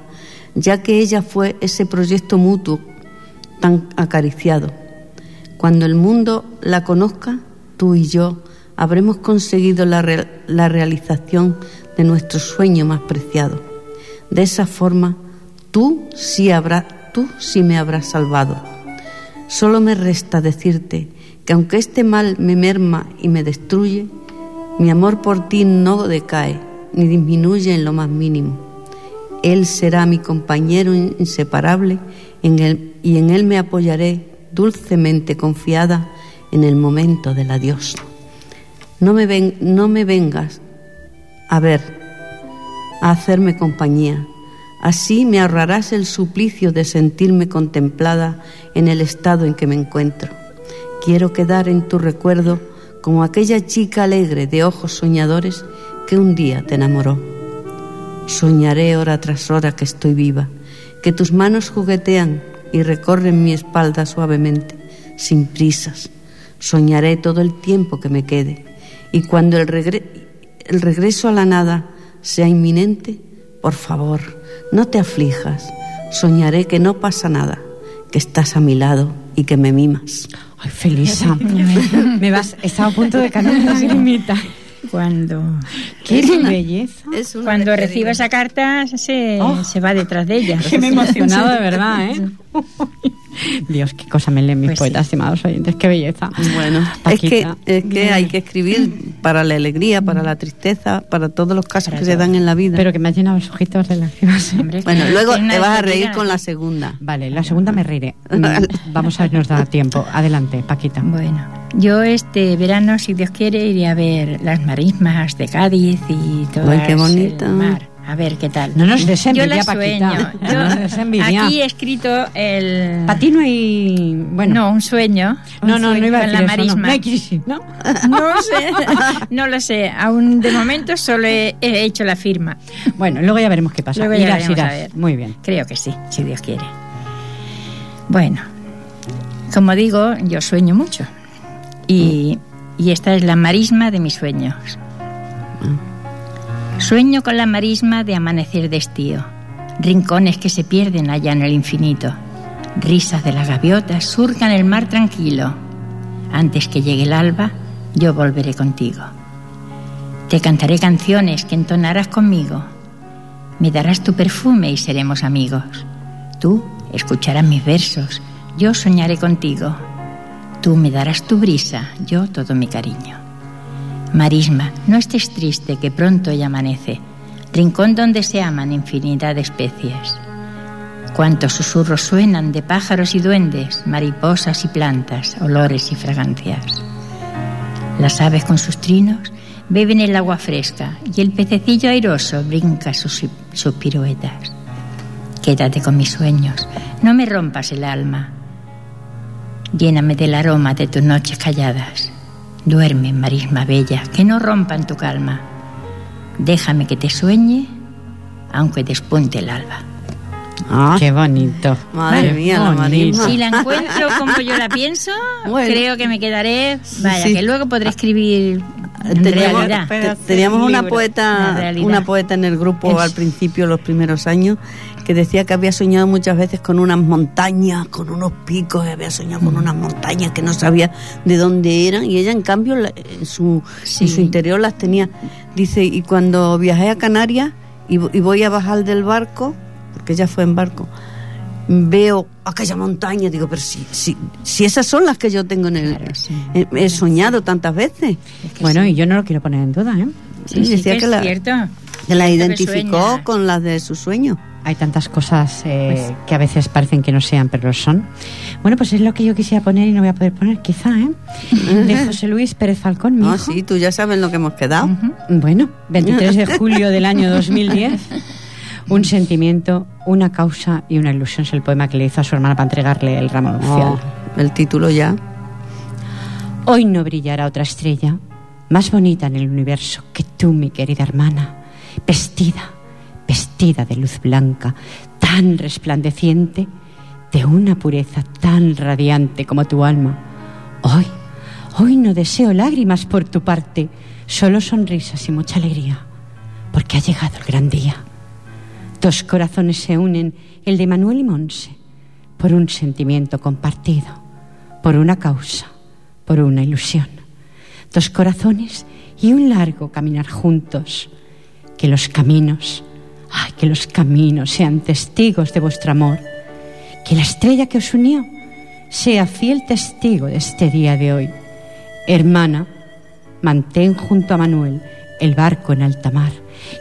ya que ella fue ese proyecto mutuo tan acariciado. Cuando el mundo la conozca, tú y yo habremos conseguido la, la realización de nuestro sueño más preciado. De esa forma, tú sí, habrá, tú sí me habrás salvado. Solo me resta decirte que aunque este mal me merma y me destruye, mi amor por ti no decae ni disminuye en lo más mínimo. Él será mi compañero inseparable y en él me apoyaré dulcemente confiada en el momento del adiós. No me, ven, no me vengas a ver, a hacerme compañía. Así me ahorrarás el suplicio de sentirme contemplada en el estado en que me encuentro. Quiero quedar en tu recuerdo como aquella chica alegre de ojos soñadores que un día te enamoró. Soñaré hora tras hora que estoy viva, que tus manos juguetean y recorren mi espalda suavemente, sin prisas. Soñaré todo el tiempo que me quede y cuando el, el regreso a la nada sea inminente, por favor, no te aflijas. Soñaré que no pasa nada, que estás a mi lado y que me mimas. Ay, Felisa, me vas, estaba a punto de caer una lagrimita. Cuando qué belleza. Cuando reciba esa carta se, oh. se va detrás de ella. Que me he emocionado de verdad, ¿eh? Dios, qué cosa me leen mis pues poetas, estimados oyentes, qué belleza. Bueno, es que, es que hay que escribir para la alegría, para la tristeza, para todos los casos que se dan en la vida. Pero que me ha llenado los ojitos de lágrimas. bueno, luego te vas a reír con la segunda. Vale, la segunda me reiré. Mm, vamos a ver, nos da tiempo. Adelante, Paquita. Bueno, yo este verano, si Dios quiere, iré a ver las marismas de Cádiz y todo qué bonito. mar. A ver qué tal. No nos des Yo la sueño. aquí he escrito el. Para ti no hay. Bueno. No, un sueño. no, no, no iba a decir la marisma. no. hay crisis, ¿no? No sé. No lo sé. Aún de momento solo he, hecho la firma. Bueno, luego ya veremos qué pasa. Luego ya irás, irás. A ver. Muy bien. Creo que sí, si Dios quiere. Bueno, como digo, yo sueño mucho. Y, y esta es la marisma de mis sueños. Sueño con la marisma de amanecer de estío, rincones que se pierden allá en el infinito, risas de las gaviotas surcan el mar tranquilo. Antes que llegue el alba, yo volveré contigo. Te cantaré canciones que entonarás conmigo. Me darás tu perfume y seremos amigos. Tú escucharás mis versos, yo soñaré contigo. Tú me darás tu brisa, yo todo mi cariño. Marisma, no estés triste que pronto ya amanece, rincón donde se aman infinidad de especies. Cuántos susurros suenan de pájaros y duendes, mariposas y plantas, olores y fragancias. Las aves con sus trinos beben el agua fresca y el pececillo airoso brinca sus, sus piruetas. Quédate con mis sueños, no me rompas el alma. Lléname del aroma de tus noches calladas. Duerme, marisma bella, que no rompan tu calma. Déjame que te sueñe, aunque despunte el alba. Ah, qué bonito. Madre mía, la marisma. Si la encuentro como yo la pienso, creo que me quedaré. Vaya, que luego podré escribir. teníamos, una poeta, una poeta en el grupo al principio, los primeros años, que decía que había soñado muchas veces con unas montañas, con unos picos, y había soñado con unas montañas que no sabía de dónde eran, y ella en cambio en su, su interior las tenía. Dice, y cuando viajé a Canarias y, voy a bajar del barco, porque ella fue en barco, veo aquella montaña, digo, pero si, si, si esas son las que yo tengo en el... he, soñado tantas veces. bueno, y yo no lo quiero poner en duda, ¿eh? Sí, decía que, la, cierto. que la identificó con las de su sueño hay tantas cosas eh, pues que a veces parecen que no sean, pero lo son. Bueno, pues es lo que yo quisiera poner y no voy a poder poner, quizá, ¿eh? De José Luis Pérez Falcón, mi Ah, sí, tú ya sabes lo que hemos quedado. Bueno, 23 de julio del año 2010. Un sentimiento, una causa y una ilusión es el poema que le hizo a su hermana para entregarle el ramo nupcial. Oh, el título ya. Hoy no brillará otra estrella más bonita en el universo que tú, mi querida hermana, vestida vestida de luz blanca, tan resplandeciente, de una pureza tan radiante como tu alma. Hoy, hoy no deseo lágrimas por tu parte, solo sonrisas y mucha alegría, porque ha llegado el gran día. Dos corazones se unen, el de Manuel y Monse, por un sentimiento compartido, por una causa, por una ilusión. Dos corazones y un largo caminar juntos, que los caminos Ay, que los caminos sean testigos de vuestro amor. Que la estrella que os unió sea fiel testigo de este día de hoy. Hermana, mantén junto a Manuel el barco en alta mar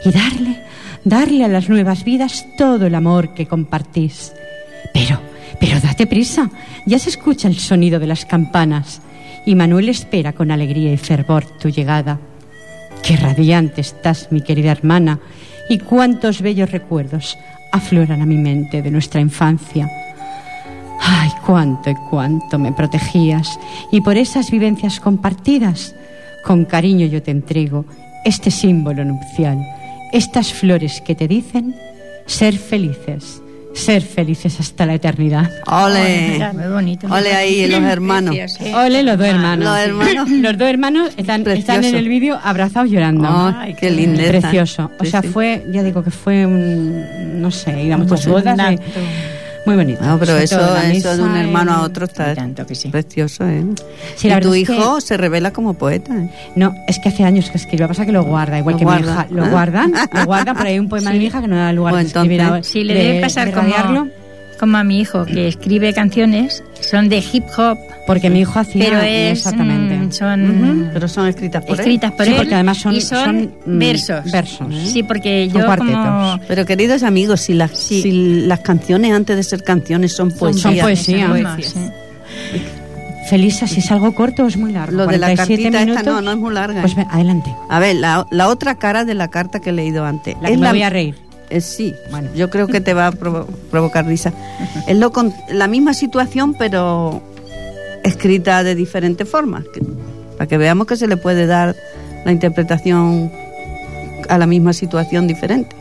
y darle, darle a las nuevas vidas todo el amor que compartís. Pero, pero date prisa, ya se escucha el sonido de las campanas y Manuel espera con alegría y fervor tu llegada. Qué radiante estás, mi querida hermana, y cuántos bellos recuerdos afloran a mi mente de nuestra infancia. Ay, cuánto y cuánto me protegías y por esas vivencias compartidas, con cariño yo te entrego este símbolo nupcial estas flores que te dicen ser felices ser felices hasta la eternidad. Ole, muy bonito. Ole ahí los hermanos. Ole los dos hermanos. Los hermanos. Los dos hermanos están, están en el vídeo abrazados llorando. Ay, qué lindo. Precioso. O sea, fue, ya digo que fue un, no sé, íbamos muchas bodas. Muy bonito. No, pero eso, eso de un hermano a otro está precioso, ¿eh? y tu hijo se revela como poeta. ¿eh? No, es que hace años que escribe, lo que pasa es que lo guarda, igual que mi hija. Lo guardan, lo guardan, pero hay un poema de mi hija que no da lugar bueno, de escribir. Sí, le debe pasar como como a mi hijo, que escribe canciones, son de hip hop. Porque mi hijo hacía pero exactamente. Mm, son, Pero son escritas por escritas él. por él. porque además son, y son, mm, versos. versos. Sí, porque yo como... Pero queridos amigos, si las, si las canciones antes de ser canciones son poesía. Son poesía. Felisa, si es algo corto o es muy largo. Lo de la cartita esta no, no es muy larga. Pues ¿eh? adelante. A ver, la, la, otra cara de la carta que he leído antes. La que me voy a reír. Eh, sí, bueno, yo creo que te va a provocar risa. Es lo con, la misma situación, pero escrita de diferentes formas, para que veamos que se le puede dar la interpretación a la misma situación diferente.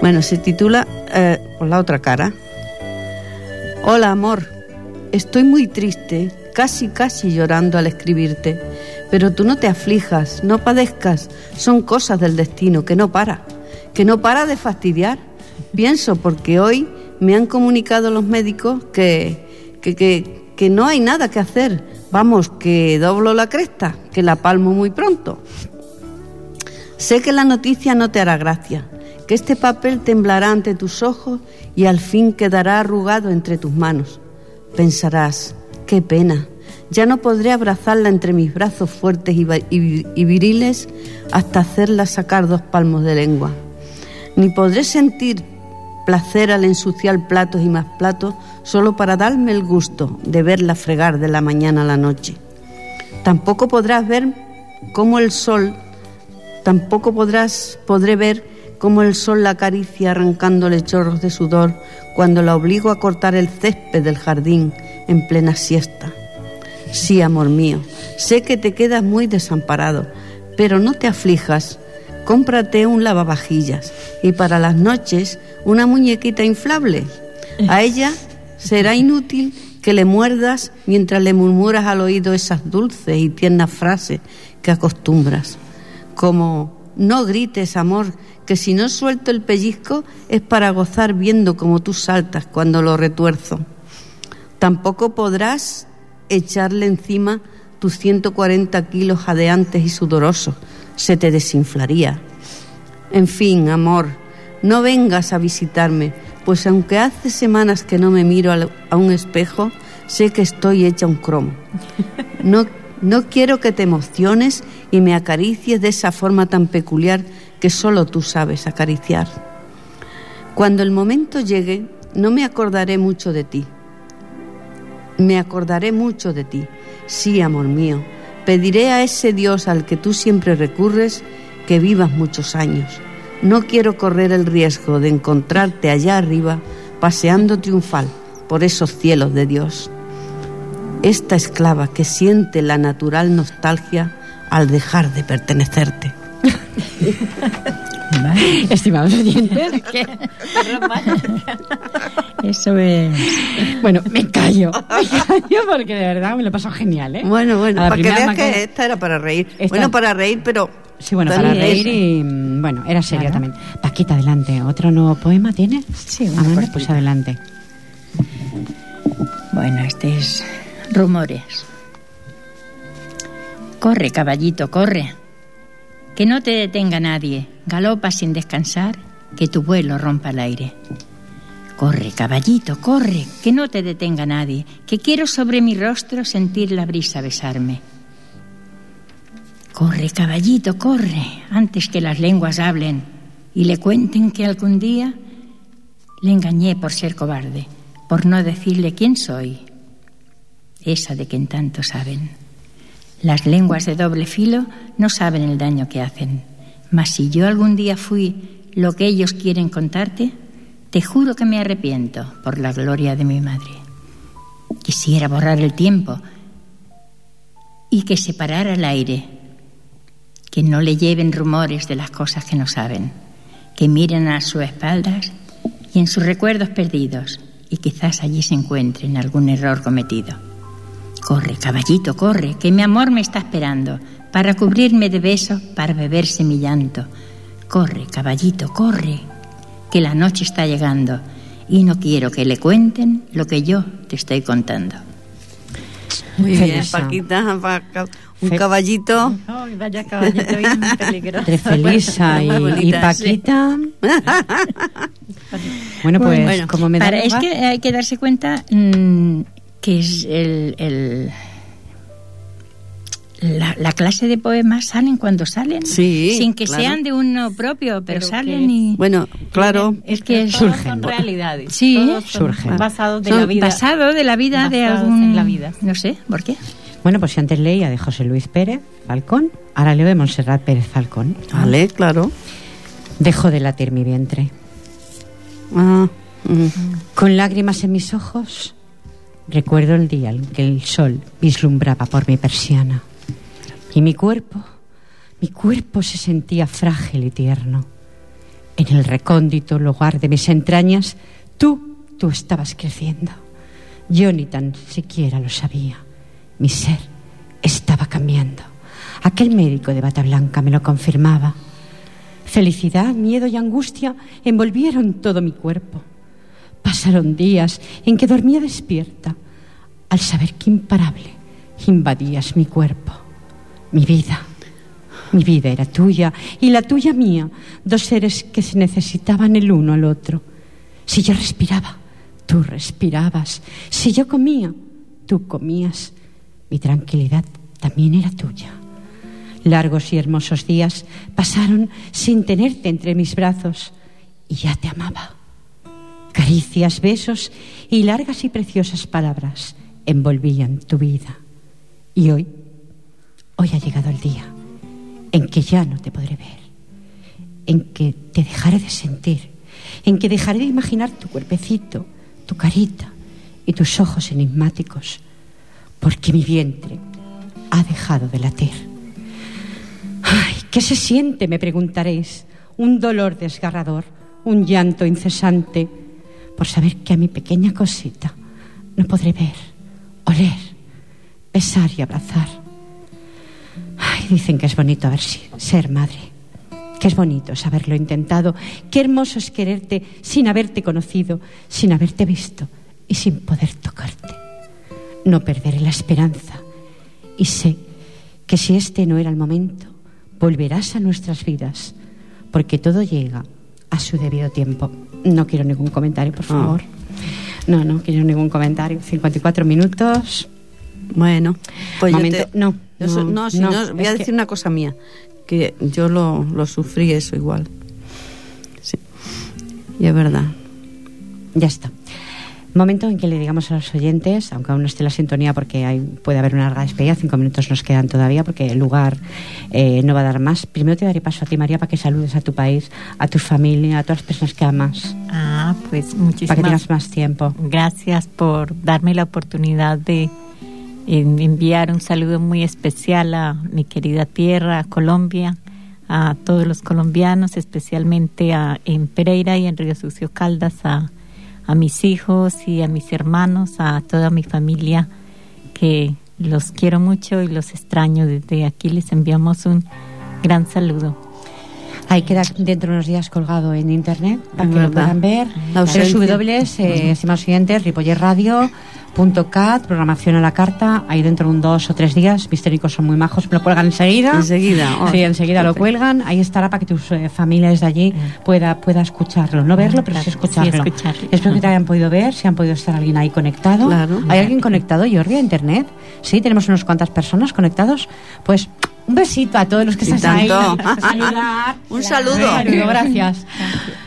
Bueno, se titula eh, Por la otra cara. Hola, amor. Estoy muy triste, casi, casi llorando al escribirte. Pero tú no te aflijas, no padezcas. Son cosas del destino que no para que no para de fastidiar. Pienso, porque hoy me han comunicado los médicos que, que, no hay nada que hacer. Vamos, que doblo la cresta, que la palmo muy pronto. Sé que la noticia no te hará gracia, que este papel temblará ante tus ojos y al fin quedará arrugado entre tus manos. Pensarás, qué pena, ya no podré abrazarla entre mis brazos fuertes y viriles hasta hacerla sacar dos palmos de lengua ni podré sentir placer al ensuciar platos y más platos solo para darme el gusto de verla fregar de la mañana a la noche. Tampoco podrás ver cómo el sol, tampoco podrás, podré ver cómo el sol la acaricia arrancándole chorros de sudor cuando la obligo a cortar el césped del jardín en plena siesta. Sí, amor mío, sé que te quedas muy desamparado, pero no te aflijas, cómprate un lavavajillas y para las noches una muñequita inflable. A ella será inútil que le muerdas mientras le murmuras al oído esas dulces y tiernas frases que acostumbras, como no grites, amor, que si no suelto el pellizco es para gozar viendo como tú saltas cuando lo retuerzo. Tampoco podrás echarle encima tus 140 kilos jadeantes y sudorosos, se te desinflaría. En fin, amor, no vengas a visitarme, pues aunque hace semanas que no me miro a un espejo, sé que estoy hecha un cromo. No, no quiero que te emociones y me acaricies de esa forma tan peculiar que solo tú sabes acariciar. Cuando el momento llegue, no me acordaré mucho de ti. Me acordaré mucho de ti. Sí, amor mío, Pediré a ese Dios al que tú siempre recurres que vivas muchos años. No quiero correr el riesgo de encontrarte allá arriba paseando triunfal por esos cielos de Dios. Esta esclava que siente la natural nostalgia al dejar de pertenecerte. Estimados oyentes, Eso es. Bueno, me callo. Me callo porque de verdad me lo pasó genial, ¿eh? Bueno, bueno, para que veas que esta era para reír. Bueno, para reír, pero. Sí, bueno, para reír y. Bueno, era seria también. Paquita, adelante. ¿Otro nuevo poema tienes? Sí, una pues adelante. Bueno, este es Rumores. Corre, caballito, corre. Que no te detenga nadie. Galopa sin descansar, que tu vuelo rompa el aire. Corre, caballito, corre, que no te detenga nadie, que quiero sobre mi rostro sentir la brisa besarme. Corre, caballito, corre, antes que las lenguas hablen y le cuenten que algún día le engañé por ser cobarde, por no decirle quién soy, esa de quien tanto saben. Las lenguas de doble filo no saben el daño que hacen, mas si yo algún día fui lo que ellos quieren contarte, te juro que me arrepiento por la gloria de mi madre. Quisiera borrar el tiempo y que separara el aire, que no le lleven rumores de las cosas que no saben, que miren a sus espaldas y en sus recuerdos perdidos, y quizás allí se encuentren algún error cometido. Corre, caballito, corre, que mi amor me está esperando, para cubrirme de besos, para beberse mi llanto. Corre, caballito, corre, que la noche está llegando y no quiero que le cuenten lo que yo te estoy contando. Muy bien, Paquita, un caballito. Ay, vaya caballito bien peligroso. Entre Felisa y, Paquita. bueno, pues como me da Es que hay que darse cuenta mm, que es el la, clase de poemas salen cuando salen, sin que sean de uno propio, pero, salen y bueno, claro, es que surgen realidades, sí, surgen basados de la vida, basado de la vida de algún, la vida. no sé, ¿por qué? Bueno, pues si antes leía de José Luis Pérez Falcón, ahora leo de Montserrat Pérez Falcón. Vale, claro. Dejo de latir mi vientre. Ah, mm. Con lágrimas en mis ojos, recuerdo el día en que el sol vislumbraba por mi persiana y mi cuerpo, mi cuerpo se sentía frágil y tierno. En el recóndito lugar de mis entrañas, tú, tú estabas creciendo. Yo ni tan siquiera lo sabía. Mi ser estaba cambiando. Aquel médico de bata blanca me lo confirmaba. Felicidad, miedo y angustia envolvieron todo mi cuerpo. Pasaron días en que dormía despierta al saber que imparable invadías mi cuerpo. Mi vida, mi vida era tuya y la tuya mía, dos seres que se necesitaban el uno al otro. Si yo respiraba, tú respirabas. Si yo comía, tú comías. Mi tranquilidad también era tuya. Largos y hermosos días pasaron sin tenerte entre mis brazos y ya te amaba. Caricias, besos y largas y preciosas palabras envolvían tu vida. Y hoy Hoy ha llegado el día en que ya no te podré ver, en que te dejaré de sentir, en que dejaré de imaginar tu cuerpecito, tu carita y tus ojos enigmáticos, porque mi vientre ha dejado de latir. Ay, ¿qué se siente? me preguntaréis. Un dolor desgarrador, un llanto incesante, por saber que a mi pequeña cosita no podré ver, oler, besar y abrazar Ay, dicen que es bonito ver ser madre. Que es bonito saberlo intentado. Qué hermoso es quererte sin haberte conocido, sin haberte visto y sin poder tocarte. No perderé la esperanza. Y sé que si este no era el momento, volverás a nuestras vidas, porque todo llega a su debido tiempo. No quiero ningún comentario, por favor. No, no quiero ningún comentario. 54 minutos. Bueno, pues no, no, si no, voy a decir una cosa mía, que yo lo, lo sufrí eso igual. Sí. Y es verdad. Ya está. Momento en que le digamos a los oyentes, aunque aún no esté la sintonía porque hay, puede haber una larga despedida, cinco minutos nos quedan todavía porque el lugar eh, no va a dar más. Primero te daré paso a ti, María, para que saludes a tu país, a tu familia, a todas las personas que amas. Ah, pues muchísimas Para que tengas más tiempo. Gracias por darme la oportunidad de enviar un saludo muy especial a mi querida tierra, a Colombia, a todos los colombianos, especialmente a, en Pereira y en Río Sucio Caldas, a, a mis hijos y a mis hermanos, a toda mi familia, que los quiero mucho y los extraño. Desde aquí les enviamos un gran saludo. Ahí queda dentro de unos días colgado en internet para que lo puedan ver. www, eh, estimados oyentes, Ripoller Radio .cat, programación a la carta, ahí dentro de un dos o tres días, mistéricos son muy majos, lo cuelgan enseguida. Enseguida. sí, enseguida lo cuelgan, ahí estará para que tus eh, familias de allí pueda, pueda escucharlo, no verlo, pero sí escucharlo. Espero que te hayan podido ver, si han podido estar alguien ahí conectado. ¿Hay alguien conectado, Jordi, a internet? Sí, tenemos unas cuantas personas conectados. Pues un besito a todos los que están ahí. un saludo. gracias.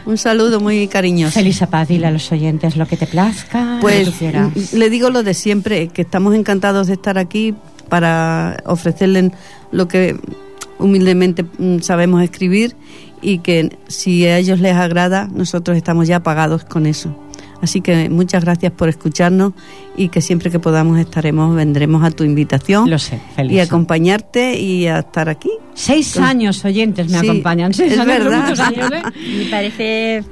Un saludo muy cariñoso. Feliz paz, dile a los oyentes lo que te plazca. Pues le digo lo de siempre, que estamos encantados de estar aquí para ofrecerles lo que humildemente mm, sabemos escribir y que si a ellos les agrada, nosotros estamos ya pagados con eso. Así que muchas gracias por escucharnos y que siempre que podamos estaremos, vendremos a tu invitación. Lo sé, feliz. Y acompañarte y a estar aquí. Seis años oyentes me acompañan. Seis es años, verdad. años, ¿eh? Y parece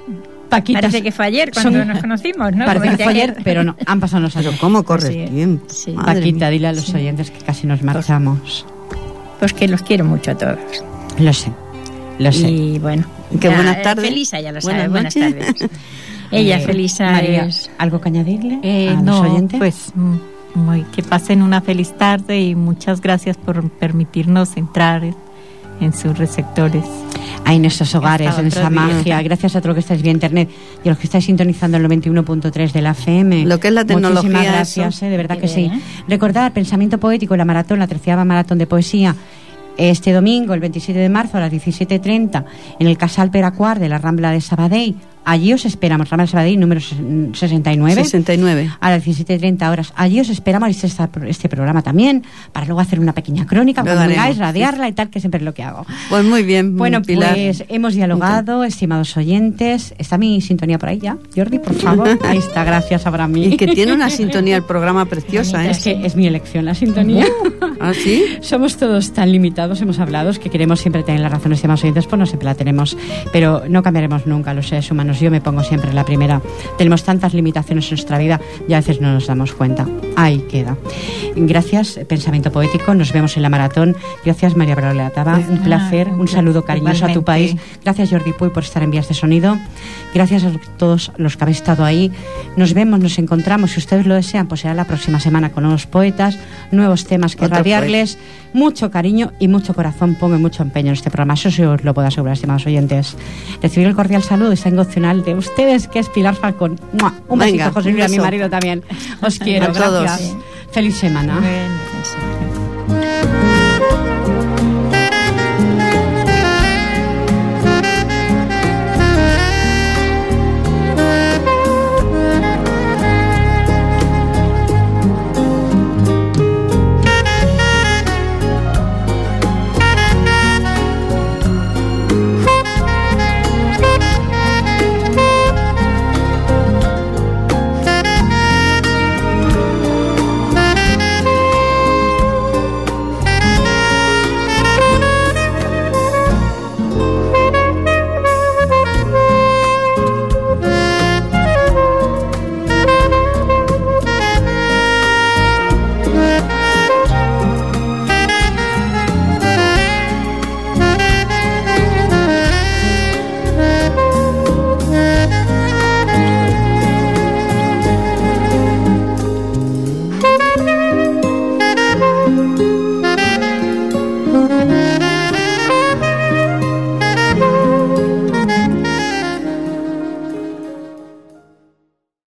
Paquita, Parece que fue ayer cuando nos conocimos, ¿no? Parece que fue ayer, pero no, han pasado unos años. ¿Cómo corre el tiempo? Paquita, dile a los oyentes que casi nos marchamos. Pues, que los quiero mucho a todos. Lo sé, lo sé. Y bueno. Que buenas tardes. Felisa ya lo sabe, buenas, tardes. Ella, eh, Felisa, María, es... ¿algo que añadirle eh, a no, los oyentes? pues muy, que pasen una feliz tarde y muchas gracias por permitirnos entrar en sus receptores. Ahí en nuestros hogares, en esa magia. Gracias a todo lo que estáis vía internet y a los que estáis sintonizando el 91.3 de la FM. Lo que es la tecnología. Muchísimas gracias, eh, de verdad que sí. Recordad, Pensamiento Poético, la maratón, la tercera maratón de poesía este domingo, el 27 de marzo a las 17.30 en el Casal Peracuar de la Rambla de Sabadell Allí os esperamos, Ramal Sabadell, número 69. 69. A las 17.30 horas. Allí os esperamos este, este programa también, para luego hacer una pequeña crónica, cuando vengáis, radiarla y tal, que siempre es lo que hago. Pues muy bien, Bueno, pues hemos dialogado, estimados oyentes. ¿Está mi sintonía por ahí ya? Jordi, por favor. Ahí está, gracias, Abraham. Y que tiene una sintonía el programa preciosa, ¿eh? Es que es mi elección la sintonía. ¿Ah, sí? Somos todos tan limitados, hemos hablado, que queremos siempre tener la razón, estimados oyentes, pues no siempre la tenemos. Pero no cambiaremos nunca los seres humanos yo me pongo siempre la primera. Tenemos tantas limitaciones en nuestra vida y a veces no nos damos cuenta. Ahí queda. Gracias, Pensamiento Poético. Nos vemos en la maratón. Gracias, María Braulio Un placer, un saludo cariñoso a tu país. Gracias, Jordi Puy, por estar en Vías de Sonido. Gracias a todos los que habéis estado ahí. Nos vemos, nos encontramos. Si ustedes lo desean, pues será la próxima semana con nuevos poetas, nuevos temas que radiarles. Mucho cariño y mucho corazón. Pongo mucho empeño en este programa. Eso sí os lo puedo asegurar, estimados oyentes. Recibir el cordial saludo y está de ustedes, que es Pilar Falcón. Un besito, José Luis, a mi marido también. Os quiero, gracias. Feliz semana.